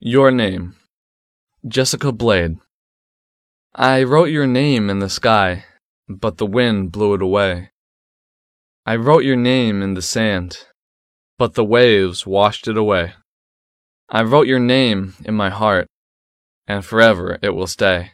Your Name Jessica Blade I wrote your name in the sky, but the wind blew it away. I wrote your name in the sand, but the waves washed it away. I wrote your name in my heart, and forever it will stay.